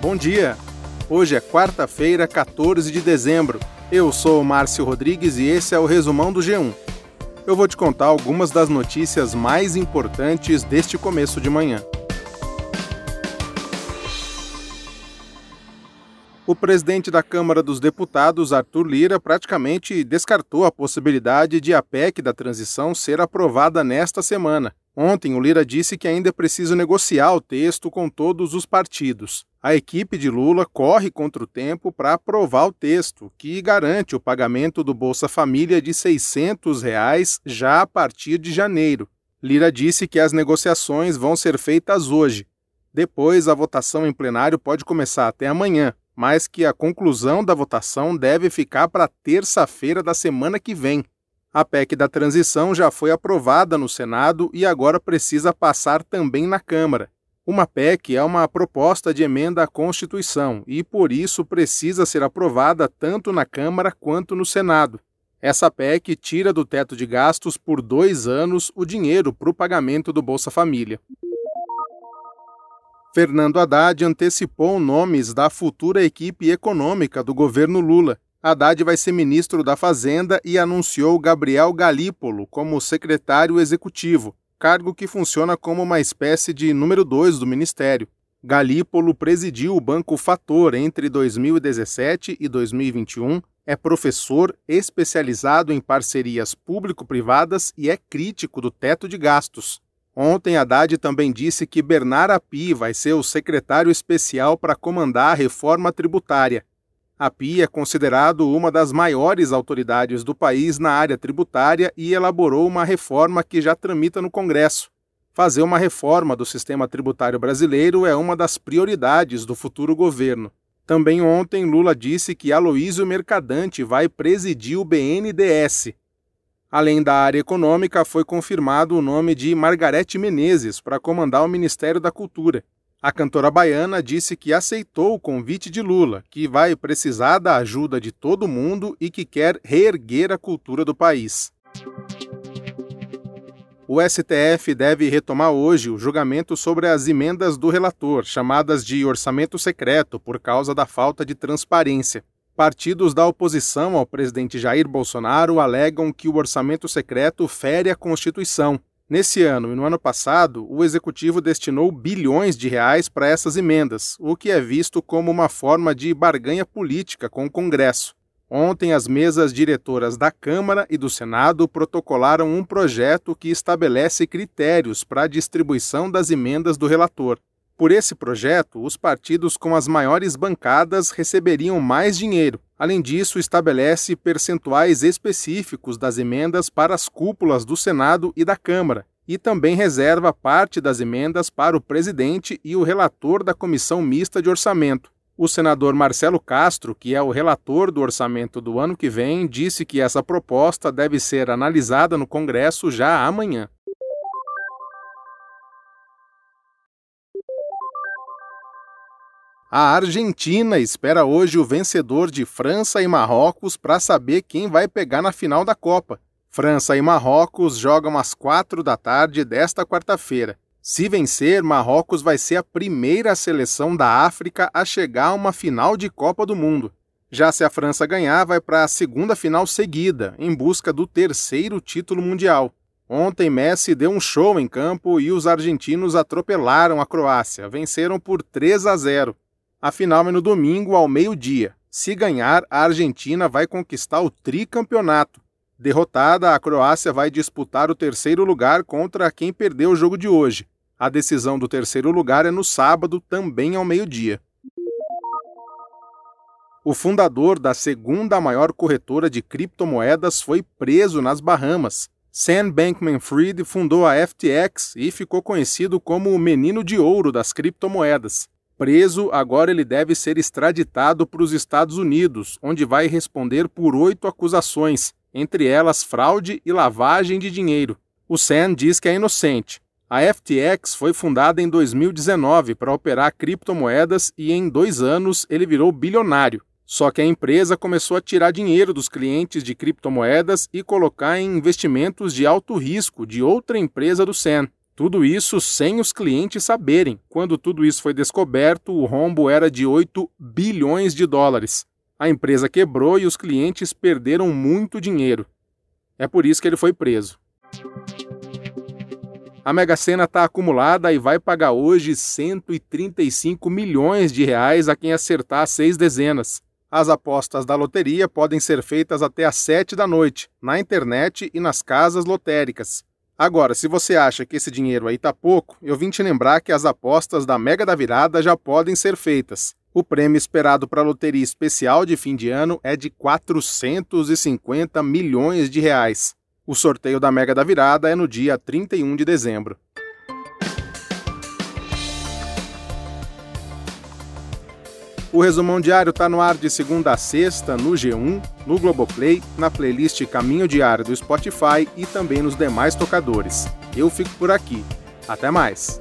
Bom dia! Hoje é quarta-feira, 14 de dezembro. Eu sou o Márcio Rodrigues e esse é o resumão do G1. Eu vou te contar algumas das notícias mais importantes deste começo de manhã. O presidente da Câmara dos Deputados, Arthur Lira, praticamente descartou a possibilidade de a PEC da transição ser aprovada nesta semana. Ontem, o Lira disse que ainda é preciso negociar o texto com todos os partidos. A equipe de Lula corre contra o tempo para aprovar o texto, que garante o pagamento do Bolsa Família de 600 reais já a partir de janeiro. Lira disse que as negociações vão ser feitas hoje. Depois, a votação em plenário pode começar até amanhã, mas que a conclusão da votação deve ficar para terça-feira da semana que vem. A PEC da transição já foi aprovada no Senado e agora precisa passar também na Câmara. Uma PEC é uma proposta de emenda à Constituição e, por isso, precisa ser aprovada tanto na Câmara quanto no Senado. Essa PEC tira do teto de gastos por dois anos o dinheiro para o pagamento do Bolsa Família. Fernando Haddad antecipou nomes da futura equipe econômica do governo Lula. Haddad vai ser ministro da Fazenda e anunciou Gabriel Galípolo como secretário executivo, cargo que funciona como uma espécie de número 2 do ministério. Galípolo presidiu o Banco Fator entre 2017 e 2021, é professor especializado em parcerias público-privadas e é crítico do teto de gastos. Ontem, Haddad também disse que Bernard Api vai ser o secretário especial para comandar a reforma tributária. Api é considerado uma das maiores autoridades do país na área tributária e elaborou uma reforma que já tramita no Congresso. Fazer uma reforma do sistema tributário brasileiro é uma das prioridades do futuro governo. Também ontem, Lula disse que Aloísio Mercadante vai presidir o BNDES, Além da área econômica, foi confirmado o nome de Margarete Menezes para comandar o Ministério da Cultura. A cantora baiana disse que aceitou o convite de Lula, que vai precisar da ajuda de todo mundo e que quer reerguer a cultura do país. O STF deve retomar hoje o julgamento sobre as emendas do relator, chamadas de orçamento secreto, por causa da falta de transparência. Partidos da oposição ao presidente Jair Bolsonaro alegam que o orçamento secreto fere a Constituição. Nesse ano e no ano passado, o executivo destinou bilhões de reais para essas emendas, o que é visto como uma forma de barganha política com o Congresso. Ontem, as mesas diretoras da Câmara e do Senado protocolaram um projeto que estabelece critérios para a distribuição das emendas do relator. Por esse projeto, os partidos com as maiores bancadas receberiam mais dinheiro. Além disso, estabelece percentuais específicos das emendas para as cúpulas do Senado e da Câmara, e também reserva parte das emendas para o presidente e o relator da Comissão Mista de Orçamento. O senador Marcelo Castro, que é o relator do orçamento do ano que vem, disse que essa proposta deve ser analisada no Congresso já amanhã. A Argentina espera hoje o vencedor de França e Marrocos para saber quem vai pegar na final da Copa. França e Marrocos jogam às quatro da tarde desta quarta-feira. Se vencer, Marrocos vai ser a primeira seleção da África a chegar a uma final de Copa do Mundo. Já se a França ganhar, vai para a segunda final seguida, em busca do terceiro título mundial. Ontem, Messi deu um show em campo e os argentinos atropelaram a Croácia, venceram por 3 a 0. A final é no domingo, ao meio-dia. Se ganhar, a Argentina vai conquistar o tricampeonato. Derrotada, a Croácia vai disputar o terceiro lugar contra quem perdeu o jogo de hoje. A decisão do terceiro lugar é no sábado, também ao meio-dia. O fundador da segunda maior corretora de criptomoedas foi preso nas Bahamas. Sam Bankman-Fried fundou a FTX e ficou conhecido como o menino de ouro das criptomoedas. Preso, agora ele deve ser extraditado para os Estados Unidos, onde vai responder por oito acusações, entre elas fraude e lavagem de dinheiro. O Sam diz que é inocente. A FTX foi fundada em 2019 para operar criptomoedas e em dois anos ele virou bilionário. Só que a empresa começou a tirar dinheiro dos clientes de criptomoedas e colocar em investimentos de alto risco de outra empresa do Sam. Tudo isso sem os clientes saberem. Quando tudo isso foi descoberto, o rombo era de 8 bilhões de dólares. A empresa quebrou e os clientes perderam muito dinheiro. É por isso que ele foi preso. A Mega Sena está acumulada e vai pagar hoje 135 milhões de reais a quem acertar seis dezenas. As apostas da loteria podem ser feitas até às 7 da noite, na internet e nas casas lotéricas. Agora, se você acha que esse dinheiro aí tá pouco, eu vim te lembrar que as apostas da Mega da Virada já podem ser feitas. O prêmio esperado para a loteria especial de fim de ano é de 450 milhões de reais. O sorteio da Mega da Virada é no dia 31 de dezembro. O resumão diário está no ar de segunda a sexta no G1, no Globoplay, na playlist Caminho Diário do Spotify e também nos demais tocadores. Eu fico por aqui. Até mais!